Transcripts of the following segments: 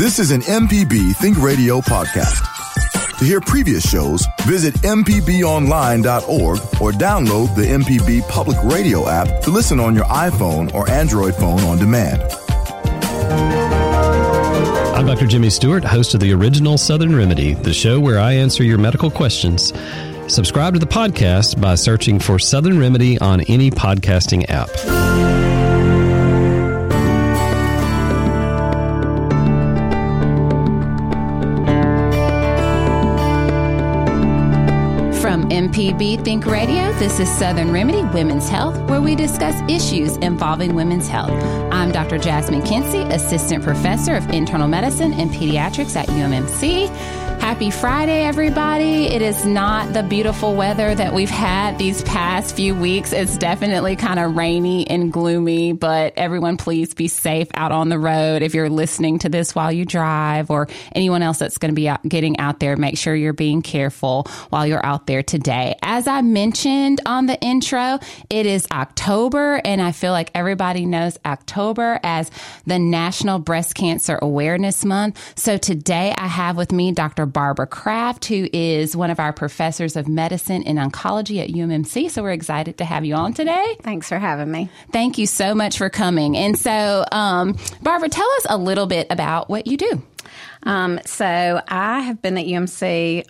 This is an MPB Think Radio podcast. To hear previous shows, visit MPBOnline.org or download the MPB Public Radio app to listen on your iPhone or Android phone on demand. I'm Dr. Jimmy Stewart, host of the original Southern Remedy, the show where I answer your medical questions. Subscribe to the podcast by searching for Southern Remedy on any podcasting app. MPB Think Radio, this is Southern Remedy Women's Health, where we discuss issues involving women's health. I'm Dr. Jasmine Kency, Assistant Professor of Internal Medicine and Pediatrics at UMMC. Happy Friday, everybody. It is not the beautiful weather that we've had these past few weeks. It's definitely kind of rainy and gloomy, but everyone, please be safe out on the road. If you're listening to this while you drive or anyone else that's going to be out, getting out there, make sure you're being careful while you're out there today. As I mentioned on the intro, it is October, and I feel like everybody knows October as the National Breast Cancer Awareness Month. So today I have with me Dr. Craft, who is one of our professors of medicine and oncology at UMMC. So we're excited to have you on today. Thanks for having me. Thank you so much for coming. And so, um, Barbara, tell us a little bit about what you do. Um, so I have been at UMC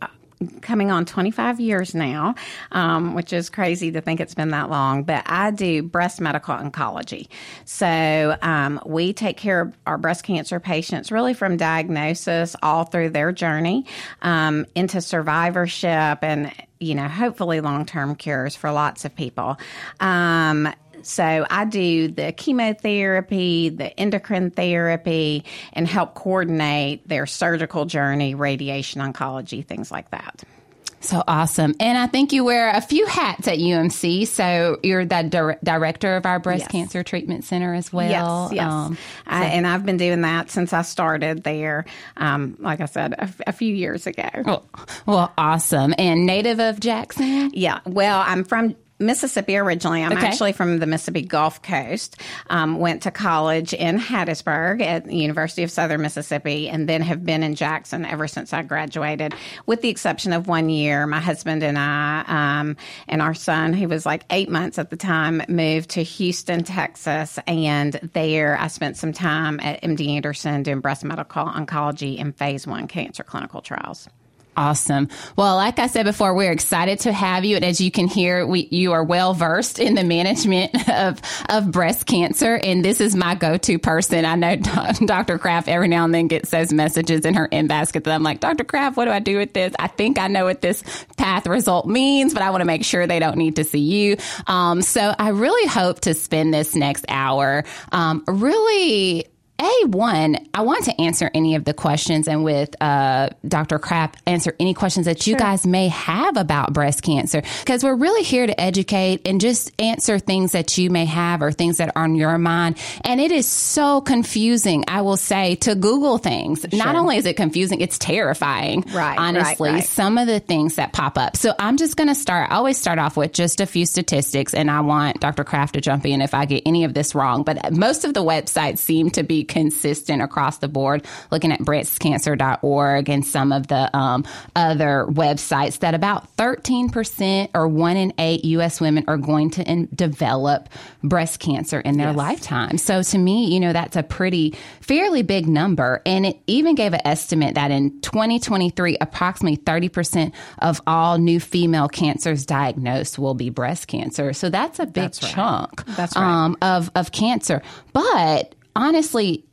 coming on 25 years now, um, which is crazy to think it's been that long. But I do breast medical oncology. So um, we take care of our breast cancer patients really from diagnosis all through their journey um, into survivorship and, you know, hopefully long term cures for lots of people. Um, so I do the chemotherapy, the endocrine therapy, and help coordinate their surgical journey, radiation oncology, things like that. So awesome. And I think you wear a few hats at UMC. So you're the di- director of our breast Yes. cancer treatment center as well. Yes, yes. Um, I, and I've been doing that since I started there, um, like I said, a, f- a few years ago. well, well, awesome. And native of Jackson? Yeah. Well, I'm from Mississippi originally. I'm Okay. actually from the Mississippi Gulf Coast. Um, went to college in Hattiesburg at the University of Southern Mississippi, and then have been in Jackson ever since I graduated, with the exception of one year. My husband and I, um, and our son, who was like eight months at the time, moved to Houston, Texas, and there I spent some time at MD Anderson doing breast medical oncology and phase one cancer clinical trials. Awesome. Well, like I said before, we're excited to have you. And as you can hear, we, you are well versed in the management of, of breast cancer. And this is my go-to person. I know Dr. Craft every now and then gets those messages in her in basket that I'm like, Dr. Craft, what do I do with this? I think I know what this path result means, but I want to make sure they don't need to see you. Um, so I really hope to spend this next hour, um, really a one, I want to answer any of the questions, and with uh, Dr. Craft, answer any questions that you guys may have about breast cancer, because we're really here to educate and just answer things that you may have or things that are on your mind. And it is so confusing, I will say, to Google things. Not only is it confusing, it's terrifying. Right, right, honestly, right. some of the things that pop up. So I'm just going to start. I always start off with just a few statistics, and I want Dr. Craft to jump in if I get any of this wrong. But most of the websites seem to be consistent across the board. Looking at breastcancer.org and some of the um, other websites, that about 13% or one in eight U.S. women are going to in- develop breast cancer in their lifetime. So to me, you know, that's a pretty fairly big number. And it even gave an estimate that in 2023, approximately 30% of all new female cancers diagnosed will be breast cancer. So that's a big That's right. chunk That's right. um, of, of cancer. But honestly,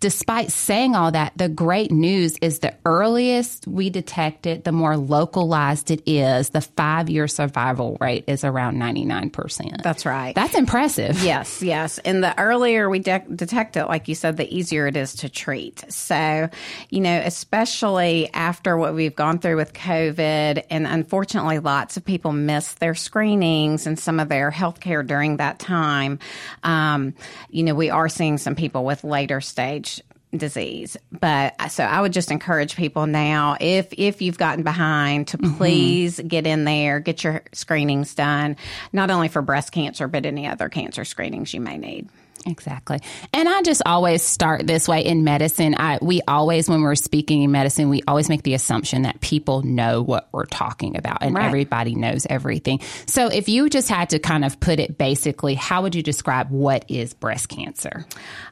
despite saying all that, the great news is the earliest we detect it, the more localized it is. The five year survival rate is around 99%. That's right. That's impressive. Yes, yes. And the earlier we de- detect it, like you said, the easier it is to treat. So, you know, especially after what we've gone through with COVID, and unfortunately, lots of people miss their screenings and some of their health care during that time. Um, you know, we are seeing some people with later stage disease. But so I would just encourage people now, if if you've gotten behind, to please mm-hmm. get in there, get your screenings done, not only for breast cancer but any other cancer screenings you may need. Exactly. And I just always start this way in medicine. I we always when we're speaking in medicine, we always make the assumption that people know what we're talking about and right. everybody knows everything. So if you just had to kind of put it basically, how would you describe what is breast cancer?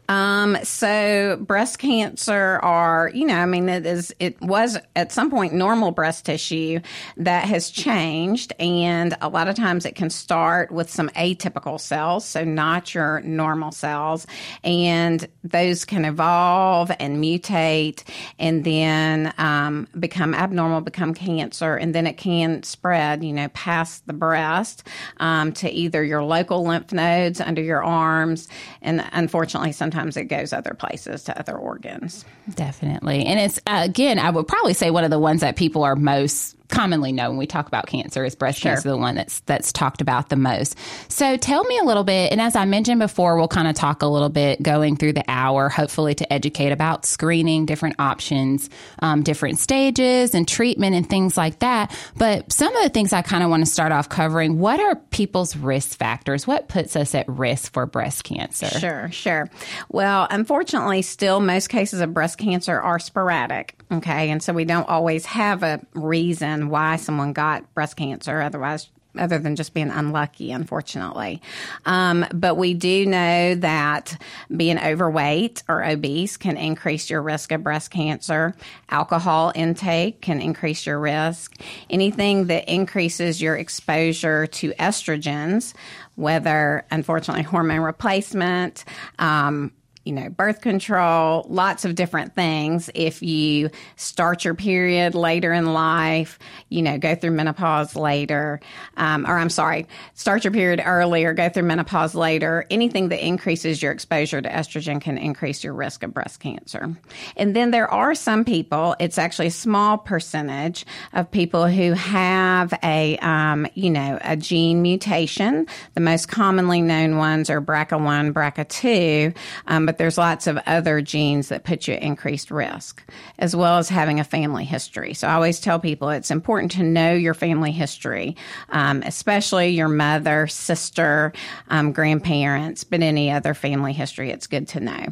Um, so breast cancer are, you know, I mean, it is, it was at some point normal breast tissue that has changed. And a lot of times it can start with some atypical cells. So not your normal cells. And those can evolve and mutate and then, um, become abnormal, become cancer. And then it can spread, you know, past the breast, um, to either your local lymph nodes under your arms. And unfortunately, sometimes it goes other places to other organs. Definitely. And it's, again, I would probably say one of the ones that people are most commonly know when we talk about cancer is breast sure. cancer the one that's that's talked about the most. So tell me a little bit and as I mentioned before we'll kind of talk a little bit going through the hour hopefully to educate about screening different options, um, different stages and treatment and things like that. But some of the things I kind of want to start off covering what are people's risk factors? What puts us at risk for breast cancer? Sure, sure. Well, unfortunately still most cases of breast cancer are sporadic. Okay. And so we don't always have a reason why someone got breast cancer. Otherwise, other than just being unlucky, unfortunately. Um, but we do know that being overweight or obese can increase your risk of breast cancer. Alcohol intake can increase your risk. Anything that increases your exposure to estrogens, whether unfortunately hormone replacement, um, you know, birth control, lots of different things. If you start your period later in life, you know, go through menopause later, um, or I'm sorry, start your period earlier, go through menopause later, anything that increases your exposure to estrogen can increase your risk of breast cancer. And then there are some people, it's actually a small percentage of people who have a, um, you know, a gene mutation. The most commonly known ones are BRCA1, BRCA2, um, but there's lots of other genes that put you at increased risk, as well as having a family history. So I always tell people it's important to know your family history, um, especially your mother, sister, um, grandparents, but any other family history, it's good to know.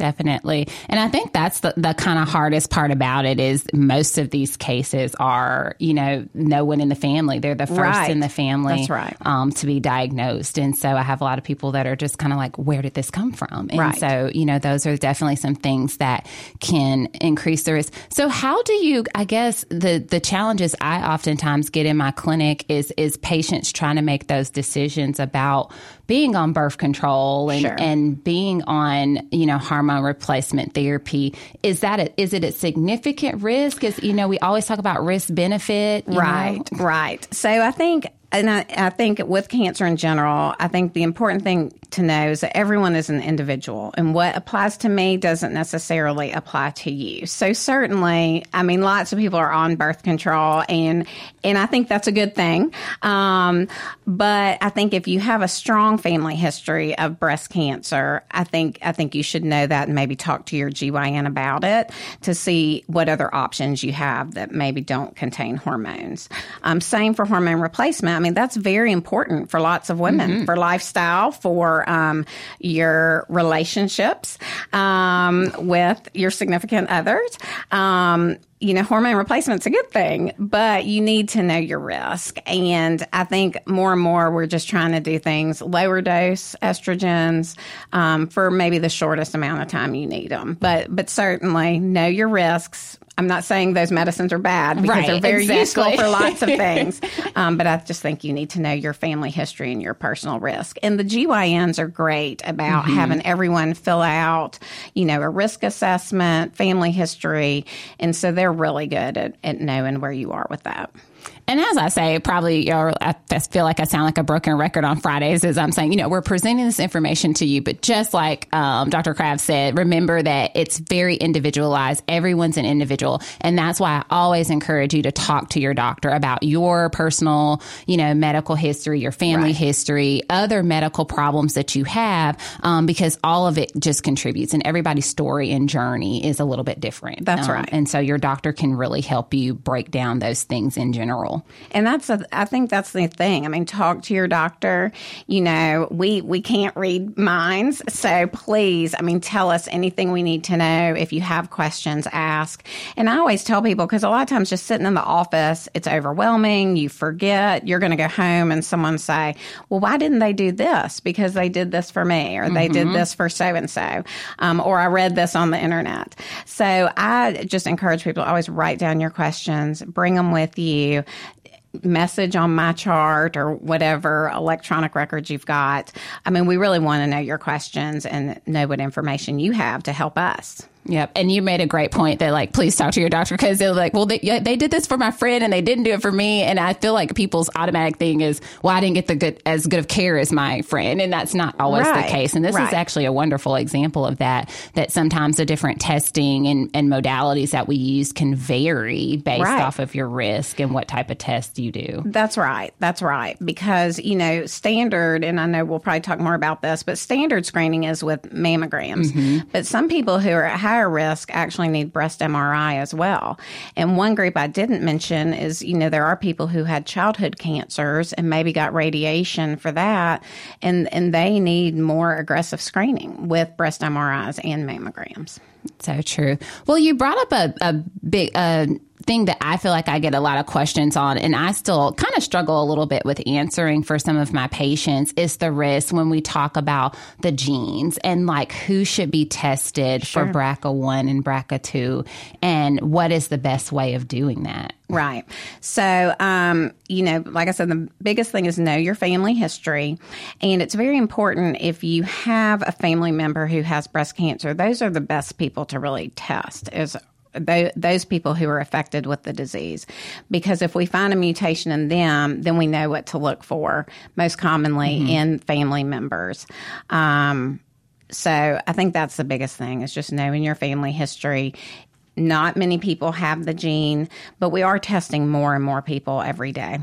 Definitely. And I think that's the, the kind of hardest part about it is most of these cases are, you know, no one in the family. They're the first right. in the family that's right. um, to be diagnosed. And so I have a lot of people that are just kind of like, where did this come from? And right. so, you know, those are definitely some things that can increase the risk. So how do you, I guess the, the challenges I oftentimes get in my clinic is, is patients trying to make those decisions about being on birth control and, sure. and being on, you know, hormone replacement therapy. Is that a, is it a significant risk? Is, you know, we always talk about risk benefit. Right, know? right. So I think and I, I, think with cancer in general, I think the important thing to know is that everyone is an individual and what applies to me doesn't necessarily apply to you. So certainly, I mean, lots of people are on birth control and, and I think that's a good thing. Um, but I think if you have a strong family history of breast cancer, I think, I think you should know that and maybe talk to your GYN about it to see what other options you have that maybe don't contain hormones. Um, same for hormone replacement. I mean, that's very important for lots of women, mm-hmm. for lifestyle, for um, your relationships um, with your significant others. Um, you know, hormone replacement's a good thing, but you need to know your risk. And I think more and more we're just trying to do things lower dose estrogens um, for maybe the shortest amount of time you need them. But but certainly know your risks. I'm not saying those medicines are bad because Right, they're very exactly. useful for lots of things. Um, but I just think you need to know your family history and your personal risk. And the GYNs are great about Mm-hmm. having everyone fill out, you know, a risk assessment, family history. And so they're really good at, at knowing where you are with that. And as I say, probably you're, I feel like I sound like a broken record on Fridays as I'm saying, you know, we're presenting this information to you, but just like um, Dr. Craft said, remember that it's very individualized. Everyone's an individual. And that's why I always encourage you to talk to your doctor about your personal, you know, medical history, your family history, other medical problems that you have, um, because all of it just contributes and everybody's story and journey is a little bit different. That's Um, right. And so your doctor can really help you break down those things in general. And that's a, I think that's the thing. I mean, talk to your doctor. You know, we we can't read minds, so please, I mean, tell us anything we need to know. If you have questions, ask. And I always tell people because a lot of times just sitting in the office, it's overwhelming. You forget. You're going to go home and someone say, "Well, why didn't they do this? Because they did this for me, or they did mm-hmm. this for so and so, or I read this on the internet." So I just encourage people to always write down your questions, bring them with you message on MyChart or whatever electronic records you've got. I mean, we really want to know your questions and know what information you have to help us. Yep. And you made a great point that like, please talk to your doctor because they're like, well, they, yeah, they did this for my friend and they didn't do it for me. And I feel like people's automatic thing is, well, I didn't get the good, as good of care as my friend. And that's not always Right. the case. And this is actually a wonderful example of that, that sometimes the different testing and, and modalities that we use can vary based Right. off of your risk and what type of test you do. That's right. That's right. Because, you know, standard, and I know we'll probably talk more about this, but standard screening is with mammograms. Mm-hmm. But some people who are at higher risk actually need breast MRI as well. And one group I didn't mention is, you know, there are people who had childhood cancers and maybe got radiation for that, and, and they need more aggressive screening with breast MRIs and mammograms. So true. Well, you brought up a, a big uh, thing that I feel like I get a lot of questions on, and I still kind of struggle a little bit with answering for some of my patients is the risk when we talk about the genes and like who should be tested for BRCA1 and BRCA2 and what is the best way of doing that. Right. So, um, you know, like I said, the biggest thing is know your family history. And it's very important if you have a family member who has breast cancer, those are the best people to really test is those people who are affected with the disease. Because if we find a mutation in them, then we know what to look for most commonly in family members. Um, so I think that's the biggest thing is just knowing your family history. Not many people have the gene, but we are testing more and more people every day.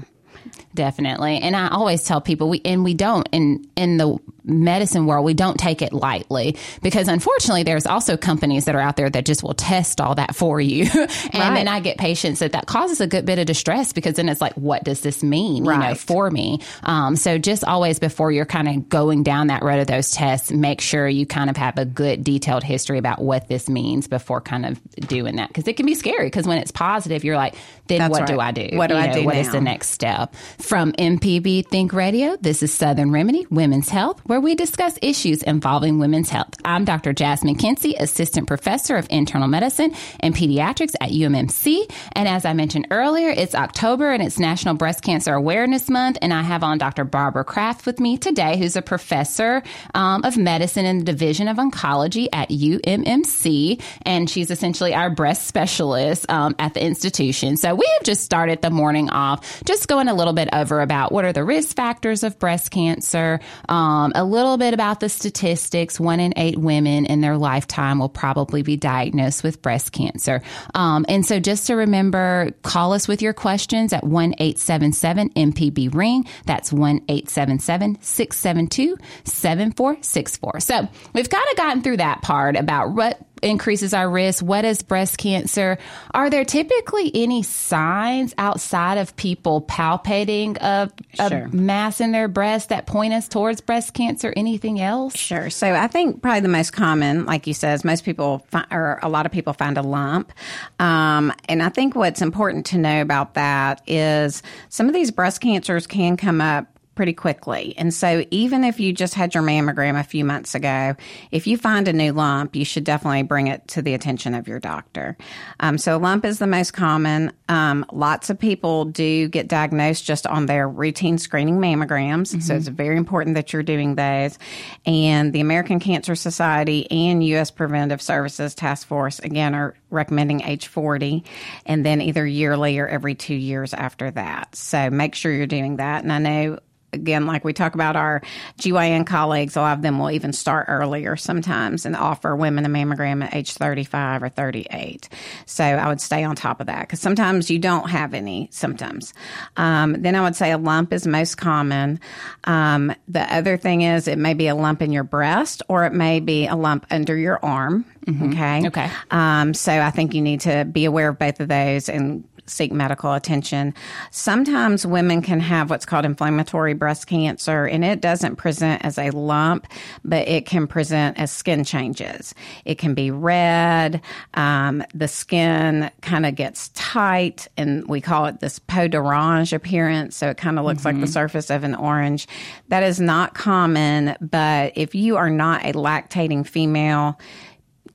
Definitely. And I always tell people we and we don't in in the medicine world we don't take it lightly because unfortunately there's also companies that are out there that just will test all that for you. and then I get patients that that causes a good bit of distress because then it's like what does this mean, you know, for me. Um, so just always before you're kind of going down that road of those tests, make sure you kind of have a good detailed history about what this means before kind of doing that because it can be scary because when it's positive you're like then That's what do. I do? What do You I know, do What is now? the next step? From MPB Think Radio, this is Southern Remedy Women's Health, where we discuss issues involving women's health. I'm Dr. Jasmine Kency, Assistant Professor of Internal Medicine and Pediatrics at UMMC. And as I mentioned earlier, it's October and it's National Breast Cancer Awareness Month. And I have on Dr. Barbara Craft with me today, who's a professor um, of medicine in the Division of Oncology at UMMC. And she's essentially our breast specialist um, at the institution. So we have just started the morning off just going a little bit over about what are the risk factors of breast cancer, um, a little bit about the statistics. One in eight women in their lifetime will probably be diagnosed with breast cancer. Um, and so just to remember, call us with your questions at 1 877 MPB Ring. That's 1 877 672 7464. So we've kind of gotten through that part about what increases our risk? What is breast cancer? Are there typically any signs outside of people palpating a, a Sure. mass in their breast that point us towards breast cancer? Anything else? Sure. So I think probably the most common, like you said, is most people fi- or a lot of people find a lump. Um, and I think what's important to know about that is some of these breast cancers can come up pretty quickly. And so even if you just had your mammogram a few months ago, if you find a new lump, you should definitely bring it to the attention of your doctor. Um, so a lump is the most common. Um, lots of people do get diagnosed just on their routine screening mammograms. So it's very important that you're doing those. And the American Cancer Society and U.S. Preventive Services Task Force, again, are recommending age 40 and then either yearly or every two years after that. So make sure you're doing that. And I know again, like we talk about our GYN colleagues, a lot of them will even start earlier sometimes and offer women a mammogram at age 35 or 38. So I would stay on top of that because sometimes you don't have any symptoms. Um, then I would say a lump is most common. Um, the other thing is it may be a lump in your breast or it may be a lump under your arm. Okay. Okay. Um, so I think you need to be aware of both of those and seek medical attention. Sometimes women can have what's called inflammatory breast cancer, and it doesn't present as a lump, but it can present as skin changes. It can be red. Um, the skin kind of gets tight, and we call it this peau d'orange appearance. So it kind of looks like the surface of an orange. That is not common, but if you are not a lactating female,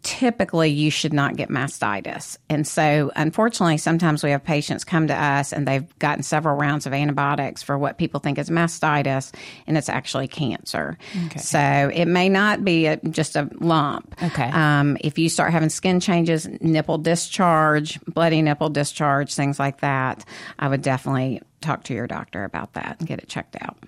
typically you should not get mastitis. And so, unfortunately, sometimes we have patients come to us and they've gotten several rounds of antibiotics for what people think is mastitis, and it's actually cancer. So, it may not be a, just a lump. Okay. Um, if you start having skin changes, nipple discharge, bloody nipple discharge, things like that, I would definitely talk to your doctor about that and get it checked out.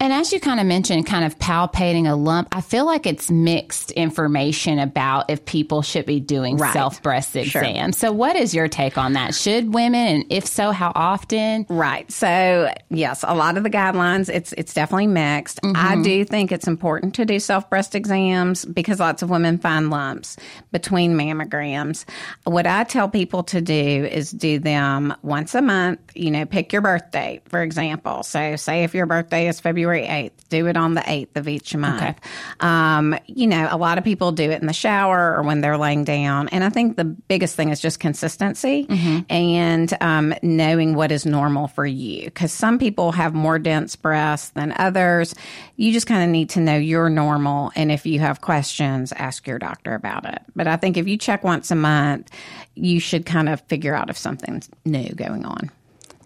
And as you kind of mentioned, kind of palpating a lump, I feel like it's mixed information about if people should be doing Right. self breast Sure. exams. So, what is your take on that? Should women, and if so, how often? Right. So yes, a lot of the guidelines, it's it's definitely mixed. I mm-hmm. do think it's important to do self breast exams because lots of women find lumps between mammograms. What I tell people to do is do them once a month. You know, pick your birth date, for example. So say if your birthday is February eighth, do it on the eighth of each month. Okay. Um, you know, a lot of people do it in the shower or when they're laying down. And I think the biggest thing is just consistency and um, knowing what is normal for you. Because some people have more dense breasts than others. You just kind of need to know you're normal. And if you have questions, ask your doctor about it. But I think if you check once a month, you should kind of figure out if something's new going on.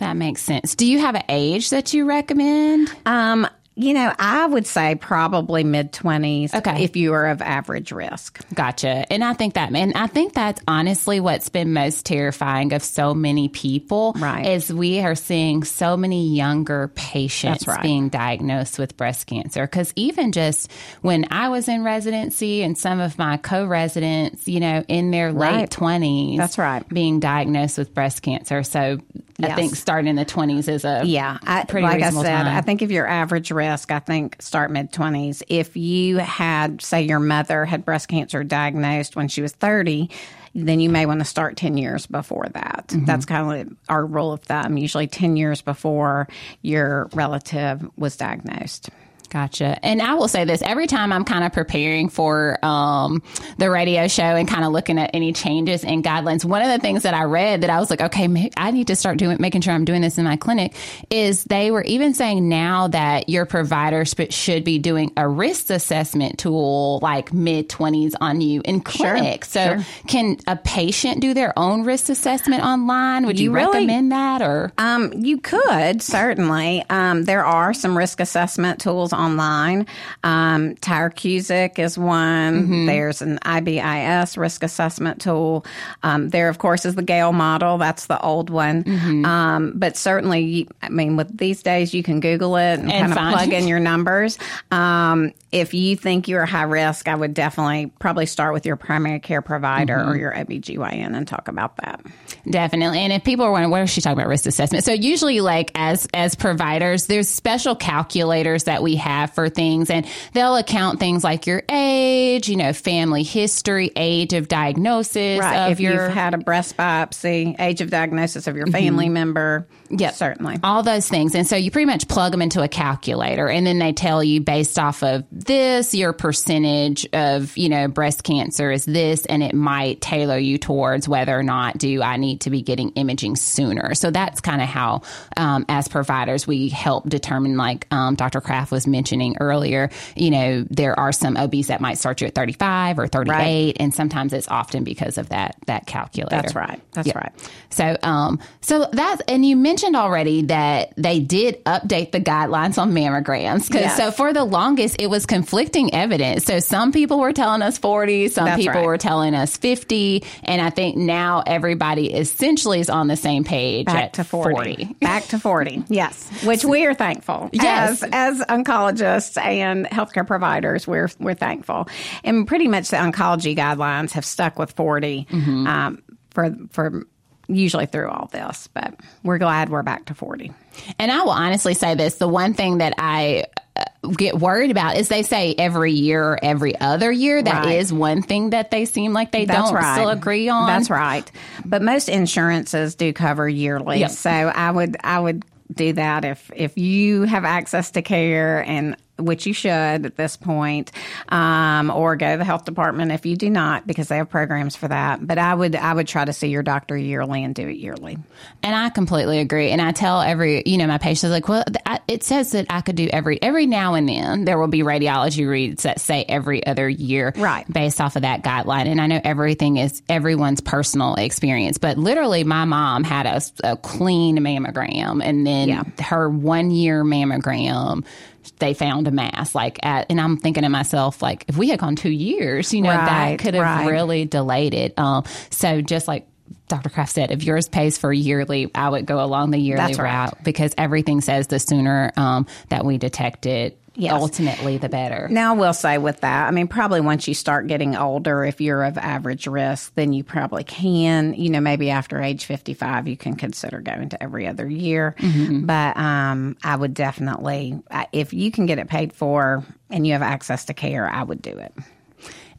That makes sense. Do you have an age that you recommend? Um, you know, I would say probably mid 20s Okay. if you are of average risk. Gotcha. And I think that, and I think that's honestly what's been most terrifying of so many people. Right. Is we are seeing so many younger patients right. being diagnosed with breast cancer. Cause even just when I was in residency and some of my co residents, you know, in their late Right. 20s. That's right. Being diagnosed with breast cancer. So I think starting in the 20s is a Yeah, I, pretty like I said, time. I think if you're average risk, I think start mid twenties. If you had, say, your mother had breast cancer diagnosed when she was thirty, then you may want to start ten years before that. Mm-hmm. That's kind of our rule of thumb. Usually, ten years before your relative was diagnosed. Gotcha. And I will say this every time I'm kind of preparing for um, the radio show and kind of looking at any changes in guidelines, one of the things that I read that I was like, okay, I need to start doing, making sure I'm doing this in my clinic is they were even saying now that your provider sp- should be doing a risk assessment tool like mid 20s on you in clinic. so sure. can a patient do their own risk assessment online? Would you, You really- recommend that or? Um, you could certainly. Um, there are some risk assessment tools online. Um, Tyrer-Cuzick is one. There's an IBIS risk assessment tool. Um, there, of course, is the Gail model. That's the old one. Um, but certainly, I mean, with these days, you can Google it and, kind of plug in your numbers. Um, if you think you're high risk, I would definitely probably start with your primary care provider Mm-hmm. or your OBGYN and talk about that. Definitely. And if people are wondering, what is she talking about risk assessment? So usually like as, as providers, there's special calculators that we have for things and they'll account things like your age, you know, family history, age of diagnosis Right. of If your, you've had a breast biopsy, age of diagnosis of your mm-hmm. family member. Yep. Certainly. all those things. And so you pretty much plug them into a calculator and then they tell you based off of this, your percentage of, you know, breast cancer is this, and it might tailor you towards whether or not do I need to be getting imaging sooner. So that's kind of how, um, as providers, we help determine, like um, Dr. Craft was mentioning earlier, you know, there are some OBs that might start you at 35 or 38, and sometimes it's often because of that, that calculator. That's right. That's Yeah. right. So, um, so that's, and you mentioned already that they did update the guidelines on mammograms. Cause Yes. so for the longest, it was conflicting evidence. So some people were telling us 40, some That's people right. were telling us 50. And I think now everybody essentially is on the same page Back at to 40. Back to 40. Yes. Which we are thankful. Yes. As, as oncologists and healthcare providers, we're, we're thankful. And pretty much the oncology guidelines have stuck with 40 Mm-hmm. um, for, for usually through all this, but we're glad we're back to 40. And I will honestly say this the one thing that I uh, get worried about is they say every year or every other year. That is Right. one thing that they seem like they That's don't right. still agree on. That's right. But most insurances do cover yearly. Yep. So I would I would do that if if you have access to care and which you should at this point, um, or go to the health department if you do not, because they have programs for that. But I would I would try to see your doctor yearly and do it yearly. And I completely agree. And I tell every, you know, my patients like, well, I, it says that I could do every every now and then there will be radiology reads that say every other year, Right. based off of that guideline. And I know everything is everyone's personal experience, but literally, my mom had a, a clean mammogram, and then Yeah. her one year mammogram. They found a mass, like at, and I'm thinking to myself, like, if we had gone two years, you know, that could have right. really delayed it. Um, so just like Dr. Craft said, if yours pays for yearly, I would go along the yearly right. route because everything says the sooner um, that we detect it, Yes. ultimately, the better. Now, I will say with that, I mean, probably once you start getting older, if you're of average risk, then you probably can, you know, maybe after age 55, you can consider going to every other year. But um, I would definitely, if you can get it paid for and you have access to care, I would do it.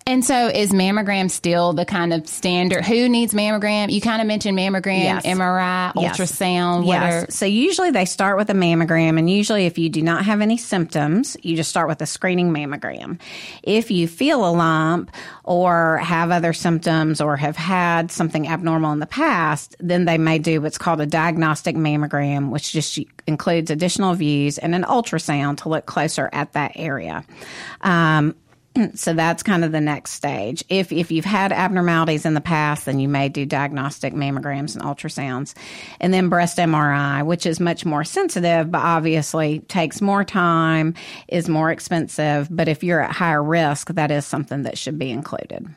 And so, is mammogram still the kind of standard? Who needs mammogram? You kind of mentioned mammogram, Yes. MRI, Yes. ultrasound. Yes. are, So usually they start with a mammogram, and usually if you do not have any symptoms, you just start with a screening mammogram. If you feel a lump or have other symptoms or have had something abnormal in the past, then they may do what's called a diagnostic mammogram, which just includes additional views and an ultrasound to look closer at that area. Um, so that's kind of the next stage. If if you've had abnormalities in the past, then you may do diagnostic mammograms and ultrasounds, and then breast MRI, which is much more sensitive, but obviously takes more time, is more expensive. But if you're at higher risk, that is something that should be included.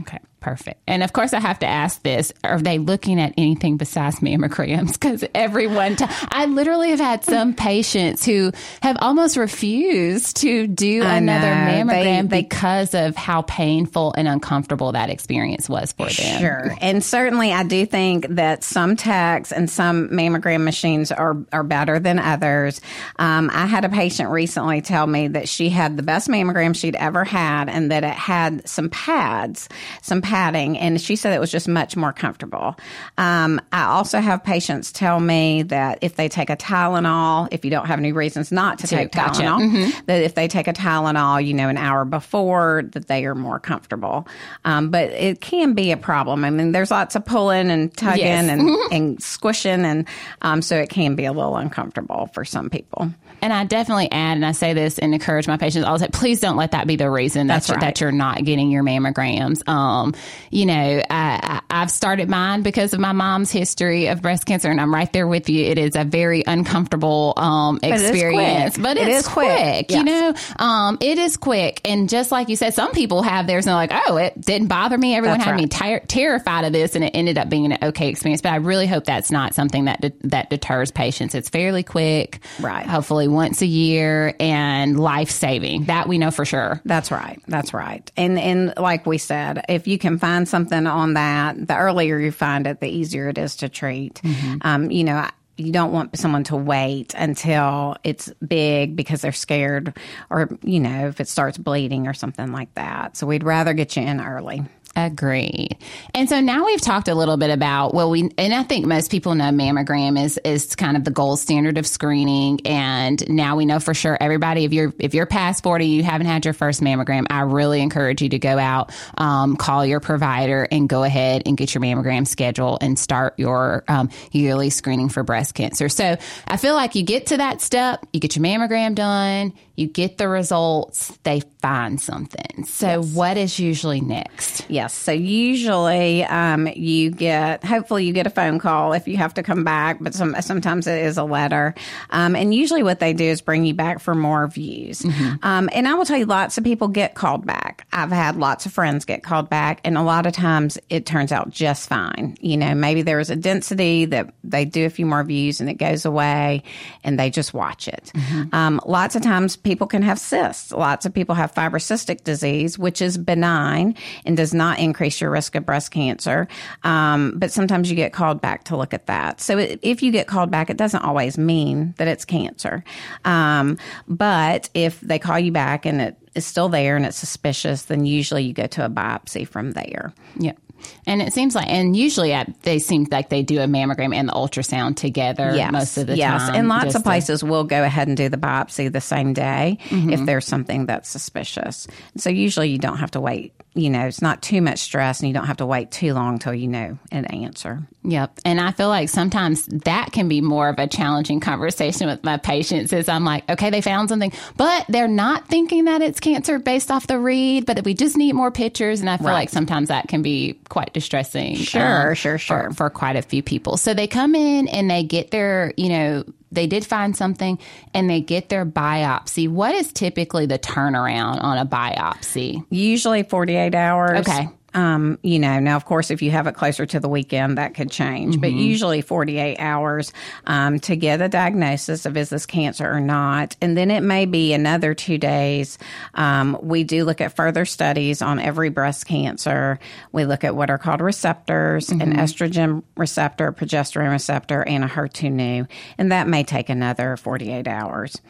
Okay, perfect. And of course, I have to ask this: Are they looking at anything besides mammograms? Because everyone, t- I literally have had some patients who have almost refused to do I another know. Mammogram they- because of how painful and uncomfortable that experience was for them. Sure. And certainly I do think that some techs and some mammogram machines are, are better than others. Um, I had a patient recently tell me that she had the best mammogram she'd ever had and that it had some pads, some padding, and she said it was just much more comfortable. Um, I also have patients tell me that if they take a Tylenol, if you don't have any reasons not to, take gotcha. Tylenol, that if they take a Tylenol, you know, an hour before, that they are more comfortable. Um, but it can be a problem. I mean, there's lots of pulling and tugging Yes. and, and squishing, and um, so it can be a little uncomfortable for some people. And I definitely add, and I say this and encourage my patients all the time, please don't let that be the reason that, That's you're, right. that you're not getting your mammograms. Um, you know, I, I've started mine because of my mom's history of breast cancer, and I'm right there with you. It is a very uncomfortable um, experience, quick. but It it's is quick. quick. You Yes. know, um, it is quick, and just like you said, some people have theirs and they're like, "Oh, it didn't bother me." Everyone That's had me ter- terrified of this, and it ended up being an okay experience. But I really hope that's not something that de- that deters patients. It's fairly quick, Right. Hopefully, once a year, and life saving. That we know for sure. That's right. That's right. And and like we said, if you can find something on that, the earlier you find it, the easier it is to treat. Um, you know. You don't want someone to wait until it's big because they're scared, or you know, if it starts bleeding or something like that. So we'd rather get you in early. Agreed. And so now we've talked a little bit about well, we and I think most people know mammogram is is kind of the gold standard of screening. And now we know for sure everybody if you're if you're past forty, you haven't had your first mammogram, I really encourage you to go out, um, call your provider, and go ahead and get your mammogram schedule and start your um, yearly screening for breast cancer. So I feel like you get to that step, you get your mammogram done, you get the results, they find something. So what is usually next? Yes. So usually, um, you get hopefully you get a phone call if you have to come back, but some sometimes it is a letter. Um, and usually, what they do is bring you back for more views. Um, and I will tell you, lots of people get called back. I've had lots of friends get called back, and a lot of times it turns out just fine. You know, maybe there was a density that they do a few more views and it goes away, and they just watch it. Um, lots of times people can have cysts. Lots of people have fibrocystic disease, which is benign and does not increase your risk of breast cancer. Um, but sometimes you get called back to look at that. So i- if you get called back, it doesn't always mean that it's cancer. Um, but if they call you back and it is still there and it's suspicious, then usually you go to a biopsy from there. Yep. And it seems like, and usually uh, they seem like they do a mammogram and the ultrasound together Yes, most of the yes. time. Yes, and lots of to- places will go ahead and do the biopsy the same day Mm-hmm. if there's something that's suspicious. So usually you don't have to wait. You know, it's not too much stress, and you don't have to wait too long till you know an answer. Yep. And I feel like sometimes that can be more of a challenging conversation with my patients is I'm like, okay, they found something, but they're not thinking that it's cancer based off the read, but that we just need more pictures. And I feel Right. like sometimes that can be quite distressing. um, Sure, sure, for- sure. For, quite a few people. So they come in and they get their, you know, they did find something and they get their biopsy. What is typically the turnaround on a biopsy? Usually 48 hours. Okay. Um, you know, now of course, if you have it closer to the weekend, that could change, but usually 48 hours um, to get a diagnosis of is this cancer or not. And then it may be another two days. Um, we do look at further studies on every breast cancer. We look at what are called receptors an estrogen receptor, progesterone receptor, and a HER2/neu. And that may take another 48 hours.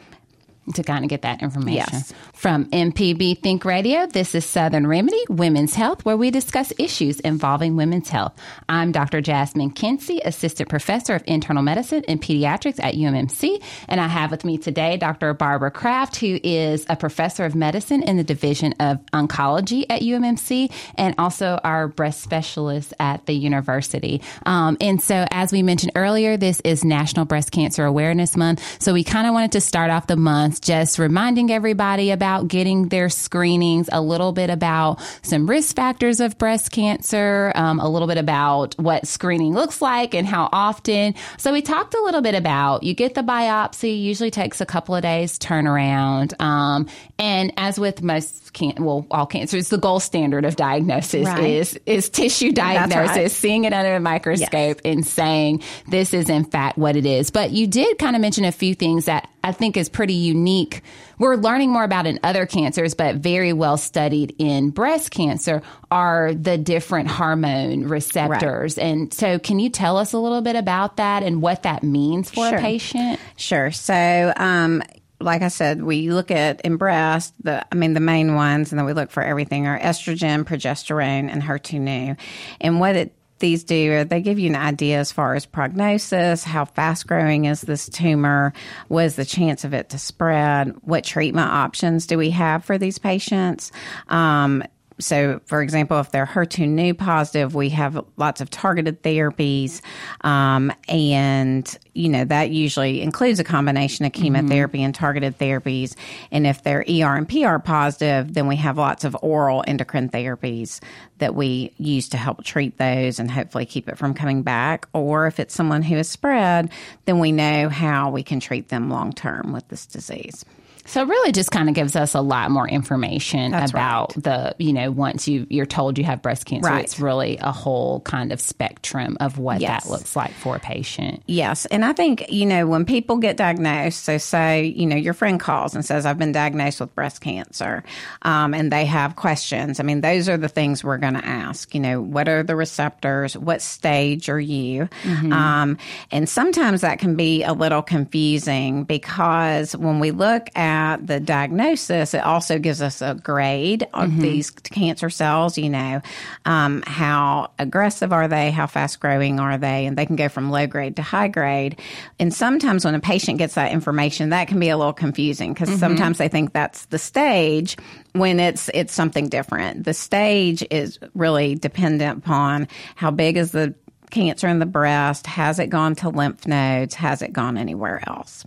To kind of get that information. Yes. From MPB Think Radio, this is Southern Remedy, Women's Health, where we discuss issues involving women's health. I'm Dr. Jasmine Kency, Assistant Professor of Internal Medicine and Pediatrics at UMMC, and I have with me today Dr. Barbara Craft, who is a Professor of Medicine in the Division of Oncology at UMMC, and also our breast specialist at the university. Um, and so, as we mentioned earlier, this is National Breast Cancer Awareness Month, so we kind of wanted to start off the month just reminding everybody about getting their screenings, a little bit about some risk factors of breast cancer, um, a little bit about what screening looks like and how often. So we talked a little bit about you get the biopsy, usually takes a couple of days turnaround. Um, and as with most can well, all cancers, the gold standard of diagnosis Right. is is tissue diagnosis, right. seeing it under a microscope and saying this is in fact what it is. But you did kind of mention a few things that I think is pretty unique. We're learning more about in other cancers, but very well studied in breast cancer are the different hormone receptors. And so, can you tell us a little bit about that and what that means for Sure. a patient? Sure. So, um, like I said, we look at in breast the, I mean, the main ones, and then we look for everything are estrogen, progesterone, and HER2/neu. And what it these do, they give you an idea as far as prognosis, how fast growing is this tumor, what is the chance of it to spread, what treatment options do we have for these patients. Um, so, for example, if they're HER2/neu positive, we have lots of targeted therapies. Um, and, you know, that usually includes a combination of chemotherapy mm-hmm. and targeted therapies. And if they're ER and PR positive, then we have lots of oral endocrine therapies that we use to help treat those and hopefully keep it from coming back. Or if it's someone who is spread, then we know how we can treat them long term with this disease. So it really just kind of gives us a lot more information That's about right. the, you know, once you you're told you have breast cancer, Right. it's really a whole kind of spectrum of what Yes. that looks like for a patient. Yes. And I think, you know, when people get diagnosed, so say, you know, your friend calls and says, I've been diagnosed with breast cancer, um, and they have questions. I mean, those are the things we're going to ask. You know, what are the receptors? What stage are you? Um, and sometimes that can be a little confusing because when we look at the diagnosis, it also gives us a grade of these cancer cells, you know, um, how aggressive are they? How fast growing are they? And they can go from low grade to high grade. And sometimes when a patient gets that information, that can be a little confusing because sometimes they think that's the stage when it's it's something different. The stage is really dependent upon how big is the cancer in the breast, has it gone to lymph nodes, has it gone anywhere else?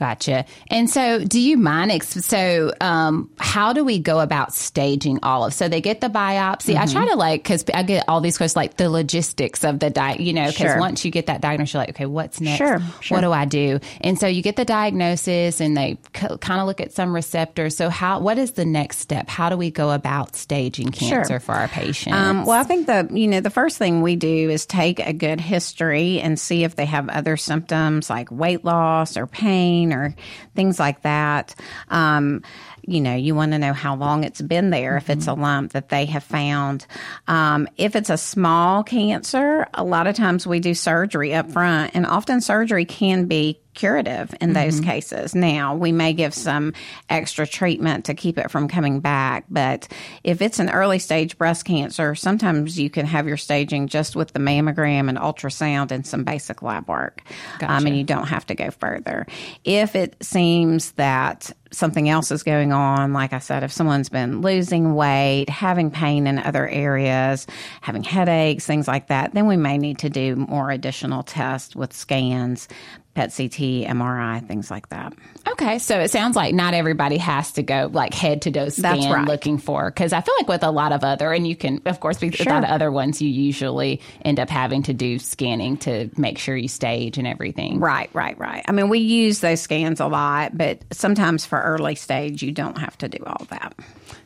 Gotcha. And so, do you mind? Ex- so, um, how do we go about staging all of? So they get the biopsy. I try to like because I get all these questions like the logistics of the di You know, because Sure. once you get that diagnosis, you're like, okay, what's next? Sure, sure. What do I do? And so you get the diagnosis, and they kind of look at some receptors. So, how? What is the next step? How do we go about staging cancer for our patients? Um, well, I think the you know the first thing we do is take a good history and see if they have other symptoms like weight loss or pain or things like that. Um, you know, you want to know how long it's been there if it's a lump that they have found. Um, if it's a small cancer, a lot of times we do surgery up front, and often surgery can be curative in those cases. Now, we may give some extra treatment to keep it from coming back, but if it's an early stage breast cancer, sometimes you can have your staging just with the mammogram and ultrasound and some basic lab work. Um, and you don't have to go further. If it seems that something else is going on, like I said, if someone's been losing weight, having pain in other areas, having headaches, things like that, then we may need to do more additional tests with scans, PET CT, MRI, things like that. Okay, so it sounds like not everybody has to go like head to toe That's scan right. looking for because I feel like with a lot of other and you can of course with a lot of other ones you usually end up having to do scanning to make sure you stage and everything. Right, right, right. I mean, we use those scans a lot, but sometimes for early stage, you don't have to do all that.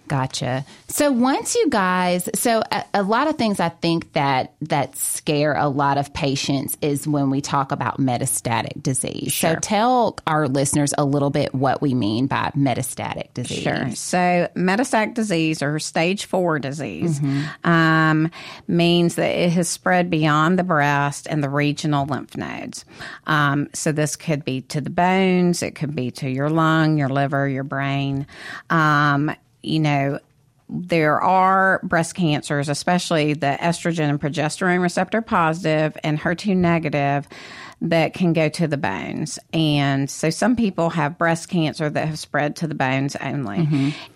Gotcha. So once you guys, so a, a lot of things I think that that scare a lot of patients is when we talk about metastatic disease. So tell our listeners a little bit what we mean by metastatic disease. Sure. So, metastatic disease or stage four disease um, means that it has spread beyond the breast and the regional lymph nodes. Um, so, this could be to the bones, it could be to your lung, your liver, your brain. Um, you know, there are breast cancers, especially the estrogen and progesterone receptor positive and HER2 negative, that can go to the bones. And so some people have breast cancer that have spread to the bones only.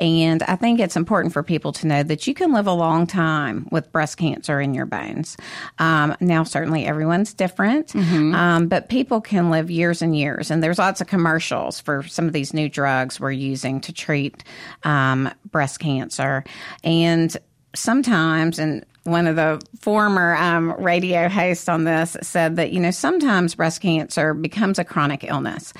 And I think it's important for people to know that you can live a long time with breast cancer in your bones. Um, now, certainly everyone's different, um, but people can live years and years. And there's lots of commercials for some of these new drugs we're using to treat um, breast cancer. And sometimes, and one of the former um, radio hosts on this said that, you know, sometimes breast cancer becomes a chronic illness,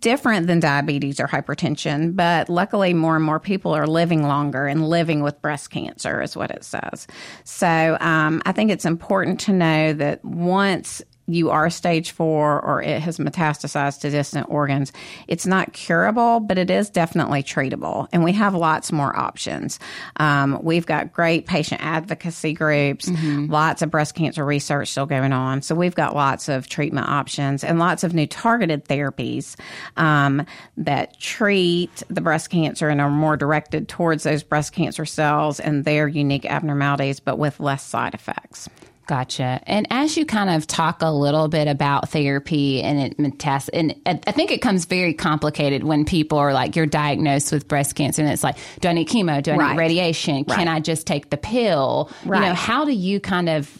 different than diabetes or hypertension. But luckily, more and more people are living longer and living with breast cancer, is what it says. So um, I think it's important to know that once you are stage four or it has metastasized to distant organs, it's not curable, but it is definitely treatable. And we have lots more options. Um, we've got great patient advocacy groups, lots of breast cancer research still going on. So we've got lots of treatment options and lots of new targeted therapies um, that treat the breast cancer and are more directed towards those breast cancer cells and their unique abnormalities, but with less side effects. Gotcha. And as you kind of talk a little bit about therapy and it metas- and I think it comes very complicated when people are like, you're diagnosed with breast cancer, and it's like, do I need chemo? Do I Right. need radiation? Can I just take the pill? You know, how do you kind of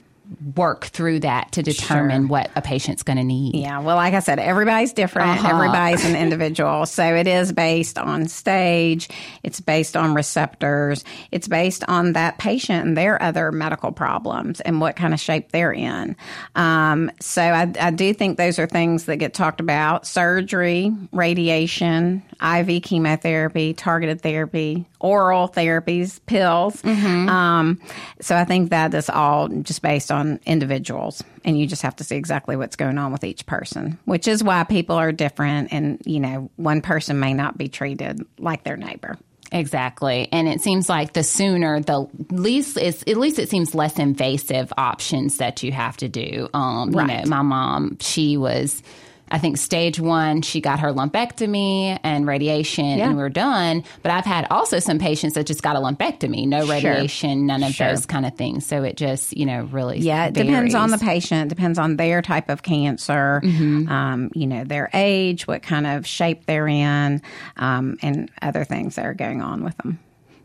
work through that to determine what a patient's going to need? Yeah, well, like I said, everybody's different. Uh-huh. Everybody's an individual. So it is based on stage, it's based on receptors, it's based on that patient and their other medical problems and what kind of shape they're in. Um, so I, I do think those are things that get talked about surgery, radiation, IV chemotherapy, targeted therapy, oral therapies, pills. Um, so I think that is all just based on individuals, and you just have to see exactly what's going on with each person, which is why people are different, and you know, one person may not be treated like their neighbor. Exactly. And it seems like the sooner, the least, it's, at least it seems less invasive options that you have to do. Um, You know, my mom, she was, I think, stage one, she got her lumpectomy and radiation, Yeah. and we are done. But I've had also some patients that just got a lumpectomy, no radiation, none of Sure. those kind of things. So it just, you know, really Yeah, it depends on the patient, depends on their type of cancer, um, you know, their age, what kind of shape they're in, um, and other things that are going on with them.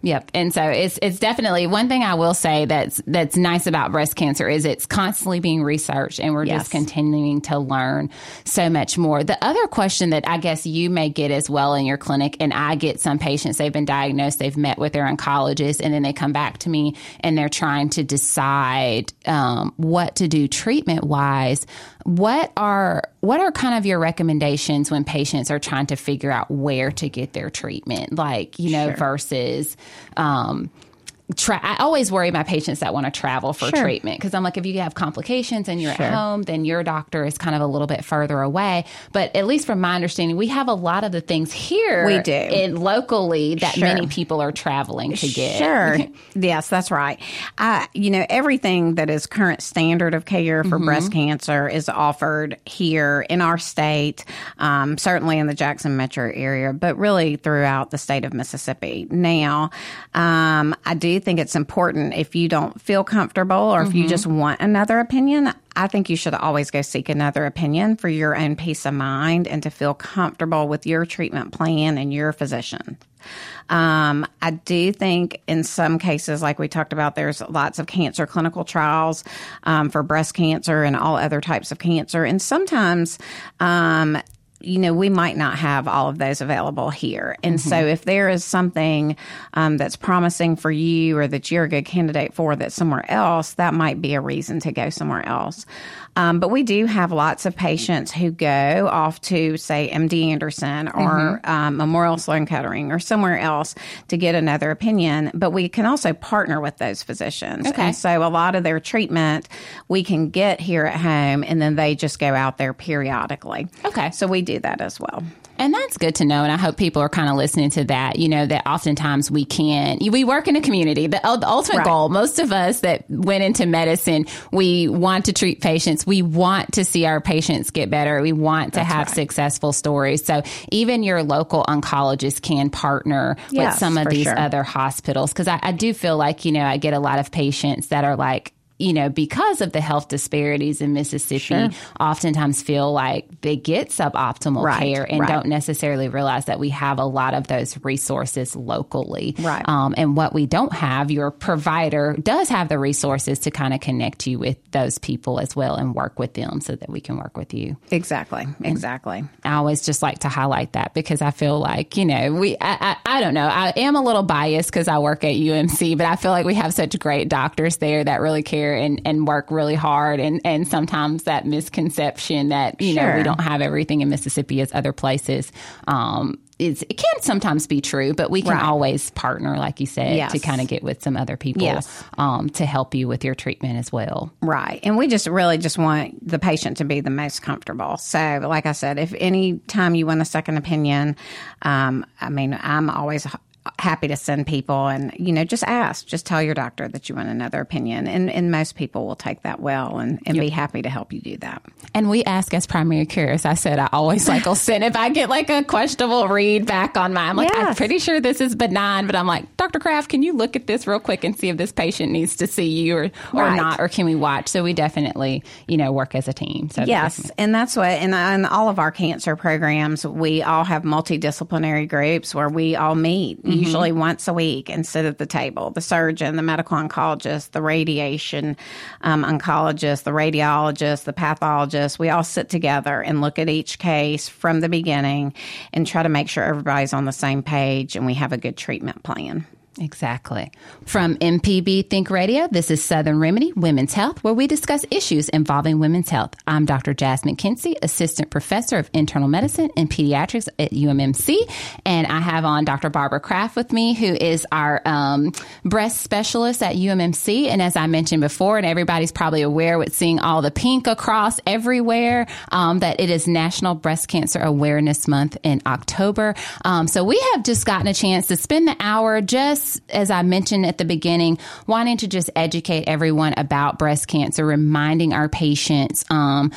Yep. And so it's it's definitely one thing I will say that's that's nice about breast cancer is it's constantly being researched and we're Yes. just continuing to learn so much more. The other question that I guess you may get as well in your clinic and I get some patients they've been diagnosed, they've met with their oncologist and then they come back to me and they're trying to decide um, what to do treatment wise. What are what are kind of your recommendations when patients are trying to figure out where to get their treatment? Like, you know, versus um, tra- I always worry my patients that want to travel for Sure. treatment because I'm like, if you have complications and you're Sure. at home, then your doctor is kind of a little bit further away. But at least from my understanding, we have a lot of the things here We do. in locally that Sure. many people are traveling to get. Sure. yes, that's right. Uh, you know, everything that is current standard of care for breast cancer is offered here in our state, um, certainly in the Jackson metro area, but really throughout the state of Mississippi. Now, um, I do think it's important if you don't feel comfortable or if you just want another opinion. I think you should always go seek another opinion for your own peace of mind and to feel comfortable with your treatment plan and your physician. Um, I do think in some cases, like we talked about, there's lots of cancer clinical trials um, for breast cancer and all other types of cancer. And sometimes, um, you know, we might not have all of those available here. And so if there is something um, that's promising for you or that you're a good candidate for that's somewhere else, that might be a reason to go somewhere else. Um, but we do have lots of patients who go off to, say, MD Anderson or um, Memorial Sloan Kettering or somewhere else to get another opinion. But we can also partner with those physicians. Okay. And so a lot of their treatment we can get here at home and then they just go out there periodically. Okay. So we do that as well. And that's good to know. And I hope people are kind of listening to that. You know, that oftentimes we can, we work in a community. The, the ultimate Right. goal, most of us that went into medicine, we want to treat patients. We want to see our patients get better. We want to have successful stories. So even your local oncologist can partner with some of these sure. other hospitals. Cause I, I do feel like, you know, I get a lot of patients that are like, you know, because of the health disparities in Mississippi, Sure. oftentimes feel like they get suboptimal Right, care and right. don't necessarily realize that we have a lot of those resources locally. Right. Um, and what we don't have, your provider does have the resources to kind of connect you with those people as well and work with them so that we can work with you. Exactly. Exactly. I always just like to highlight that because I feel like, you know, we, I, I, I don't know, I am a little biased because I work at UMC, but I feel like we have such great doctors there that really care and, and work really hard. And, and sometimes that misconception that, you know, we don't have everything in Mississippi as other places. Um, is, it can sometimes be true, but we can Right. always partner, like you said, Yes. to kind of get with some other people Yes. um, to help you with your treatment as well. Right. And we just really just want the patient to be the most comfortable. So, like I said, if any time you want a second opinion, um, I mean, I'm always happy to send people and, you know, just ask, just tell your doctor that you want another opinion. And, and most people will take that well and, and yep. be happy to help you do that. And we ask as primary care, as I said, I always like will send if I get like a questionable read back on my, I'm like, yes. I'm pretty sure this is benign, but I'm like, Dr. Craft, can you look at this real quick and see if this patient needs to see you or, or right. not, or can we watch? So we definitely, you know, work as a team. So yes. And that's what, in, in all of our cancer programs, we all have multidisciplinary groups where we all meet. Mm-hmm usually once a week and sit at the table. The surgeon, the medical oncologist, the radiation um, oncologist, the radiologist, the pathologist, we all sit together and look at each case from the beginning and try to make sure everybody's on the same page and we have a good treatment plan. Exactly. From MPB Think Radio, this is Southern Remedy Women's Health, where we discuss issues involving women's health. I'm Dr. Jasmine Kency, Assistant Professor of Internal Medicine and Pediatrics at UMMC. And I have on Dr. Barbara Craft with me, who is our um, breast specialist at UMMC. And as I mentioned before, and everybody's probably aware with seeing all the pink across everywhere, um, that it is National Breast Cancer Awareness Month in October. Um, so we have just gotten a chance to spend the hour just as I mentioned at the beginning, wanting to just educate everyone about breast cancer, reminding our patients um,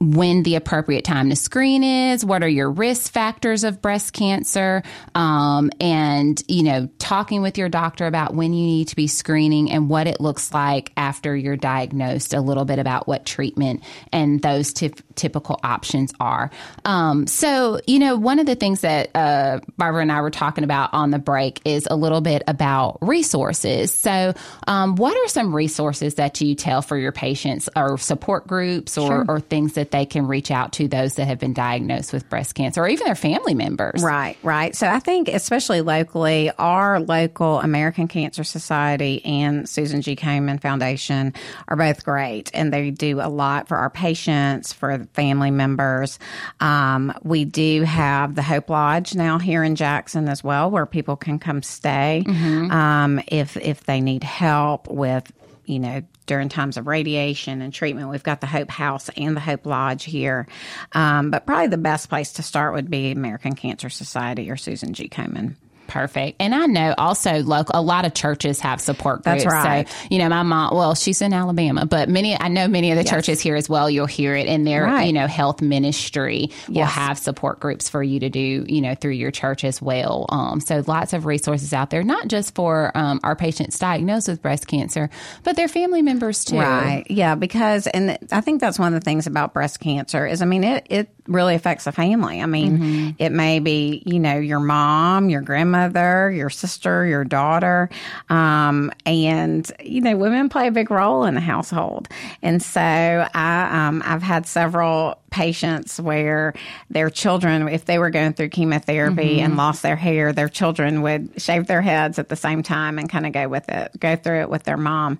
when the appropriate time to screen is, what are your risk factors of breast cancer, um, and you know, talking with your doctor about when you need to be screening and what it looks like after you're diagnosed. A little bit about what treatment and those t- typical options are. Um, so, you know, one of the things that uh, Barbara and I were talking about on the break is a little bit about resources. So, um, what are some resources that you tell for your patients, or support groups, or, sure. or things that they can reach out to those that have been diagnosed with breast cancer or even their family members. Right, right. So I think, especially locally, our local American Cancer Society and Susan G. Komen Foundation are both great, and they do a lot for our patients, for family members. Um, we do have the Hope Lodge now here in Jackson as well, where people can come stay mm-hmm. um, if if they need help with you know during times of radiation and treatment. We've got the Hope House and the Hope Lodge here. Um, but probably the best place to start would be American Cancer Society or Susan G. Komen. Perfect. And I know also local, a lot of churches have support groups. That's right. So, you know, my mom, well, she's in Alabama, but many, I know many of the yes. churches here as well, you'll hear it in their, right. you know, health ministry will yes. have support groups for you to do, you know, through your church as well. Um, so lots of resources out there, not just for um, our patients diagnosed with breast cancer, but their family members too. Right. Yeah. Because, and I think that's one of the things about breast cancer is, I mean, it, it really affects a family. I mean, mm-hmm. it may be, you know, your mom, your grandmother, your sister, your daughter. Um, and, you know, women play a big role in the household. And so I, um, I've had several patients where their children, if they were going through chemotherapy mm-hmm. and lost their hair, their children would shave their heads at the same time and kind of go with it, go through it with their mom.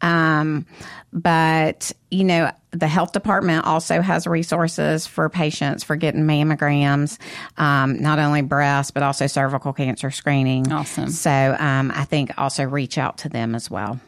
Um, but, you know, the health department also has resources for patients for getting mammograms, um, not only breast, but also cervical cancer screening. Awesome. So um, I think also reach out to them as well.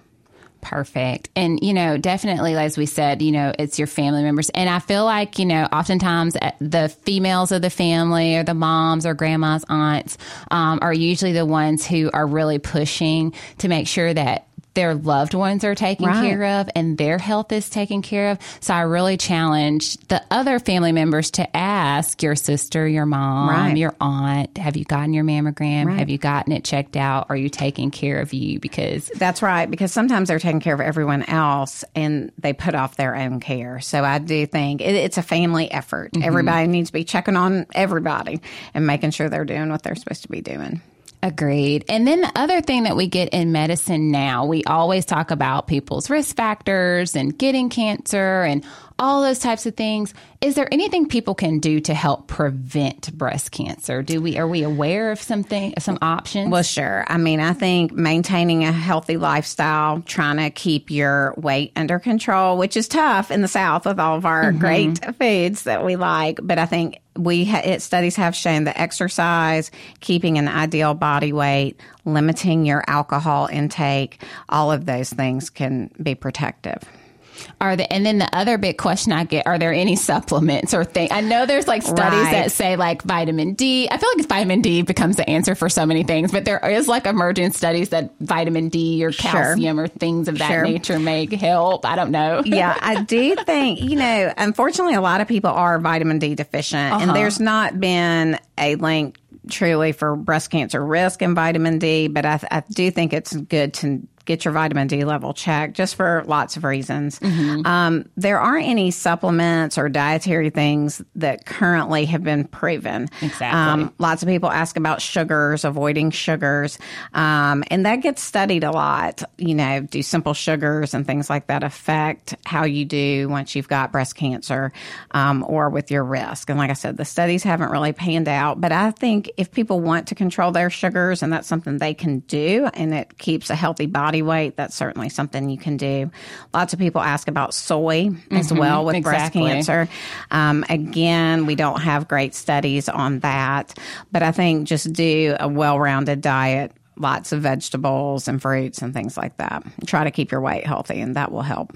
Perfect. And, you know, definitely, as we said, you know, it's your family members. And I feel like, you know, oftentimes uh, the females of the family or the moms or grandmas, aunts um, are usually the ones who are really pushing to make sure that their loved ones are taken right. care of and their health is taken care of. So I really challenge the other family members to ask your sister, your mom, right. your aunt, have you gotten your mammogram? Right. Have you gotten it checked out? Are you taking care of you? Because that's right. Because sometimes they're taking care of everyone else and they put off their own care. So I do think it, it's a family effort. Mm-hmm. Everybody needs to be checking on everybody and making sure they're doing what they're supposed to be doing. Agreed. And then the other thing that we get in medicine now, we always talk about people's risk factors and getting cancer and all those types of things. Is there anything people can do to help prevent breast cancer? Do we are we aware of something some options? Well, sure. I mean, I think maintaining a healthy lifestyle, trying to keep your weight under control, which is tough in the South with all of our mm-hmm. great foods that we like, but I think we ha- it, studies have shown that exercise, keeping an ideal body weight, limiting your alcohol intake, all of those things can be protective. Are there, and then the other big question I get: Are there any supplements or things? I know there's like studies right. that say like vitamin D. I feel like vitamin D becomes the answer for so many things, but there is like emerging studies that vitamin D or calcium sure. or things of that sure. nature may help. I don't know. yeah, I do think you know. Unfortunately, a lot of people are vitamin D deficient, uh-huh. and there's not been a link truly for breast cancer risk in vitamin D, but I, I do think it's good to get your vitamin D level checked just for lots of reasons. Mm-hmm. Um, there aren't any supplements or dietary things that currently have been proven. Exactly. Um, lots of people ask about sugars, avoiding sugars, um, and that gets studied a lot. You know, do simple sugars and things like that affect how you do once you've got breast cancer um, or with your risk? And like I said, the studies haven't really panned out, but I think if people want to control their sugars and that's something they can do and it keeps a healthy body body weight, that's certainly something you can do. Lots of people ask about soy mm-hmm, as well with exactly. breast cancer. Um, again, we don't have great studies on that, but I think just do a well rounded diet lots of vegetables and fruits and things like that. Try to keep your weight healthy, and that will help.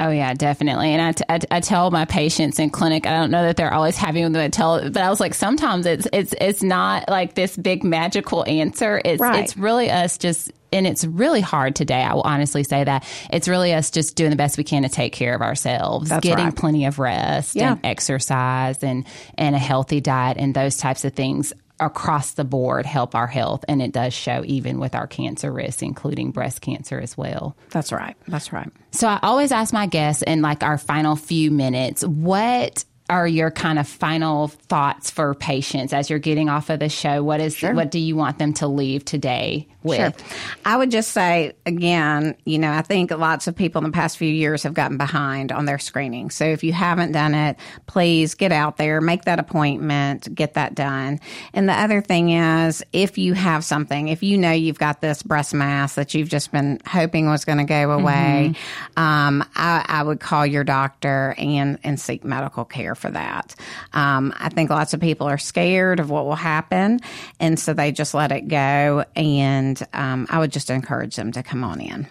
Oh yeah, definitely. And I, t- I, t- I tell my patients in clinic, I don't know that they're always having I tell, but I was like, sometimes it's it's it's not like this big magical answer. It's right. it's really us just, and it's really hard today. I will honestly say that it's really us just doing the best we can to take care of ourselves, That's getting right. plenty of rest yeah. and exercise and and a healthy diet and those types of things across the board help our health and it does show even with our cancer risks including breast cancer as well that's right that's right so i always ask my guests in like our final few minutes what are your kind of final thoughts for patients as you're getting off of the show? What is sure. what do you want them to leave today with? Sure. I would just say again, you know, I think lots of people in the past few years have gotten behind on their screening. So if you haven't done it, please get out there, make that appointment, get that done. And the other thing is, if you have something, if you know you've got this breast mass that you've just been hoping was going to go away, mm-hmm. um, I, I would call your doctor and and seek medical care for that. Um, I think lots of people are scared of what will happen, and so they just let it go. And um, I would just encourage them to come on in.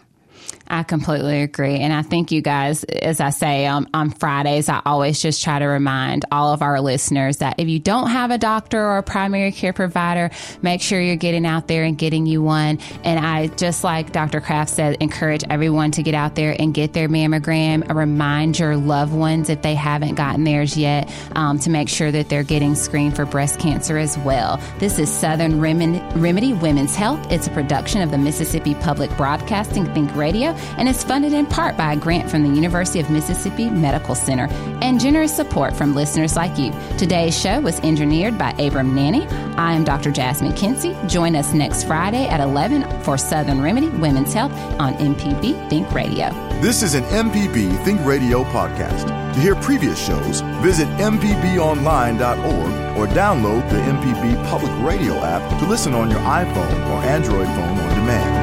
I completely agree. And I think you guys, as I say um, on Fridays, I always just try to remind all of our listeners that if you don't have a doctor or a primary care provider, make sure you're getting out there and getting you one. And I, just like Dr. Craft said, encourage everyone to get out there and get their mammogram. Remind your loved ones if they haven't gotten theirs yet um, to make sure that they're getting screened for breast cancer as well. This is Southern Remedy Women's Health. It's a production of the Mississippi Public Broadcasting Think Radio and is funded in part by a grant from the University of Mississippi Medical Center and generous support from listeners like you. Today's show was engineered by Abram Nanny. I am Dr. Jasmine Kency. Join us next Friday at 11 for Southern Remedy Women's Health on MPB Think Radio. This is an MPB Think Radio podcast. To hear previous shows, visit MPBOnline.org or download the MPB Public Radio app to listen on your iPhone or Android phone on demand.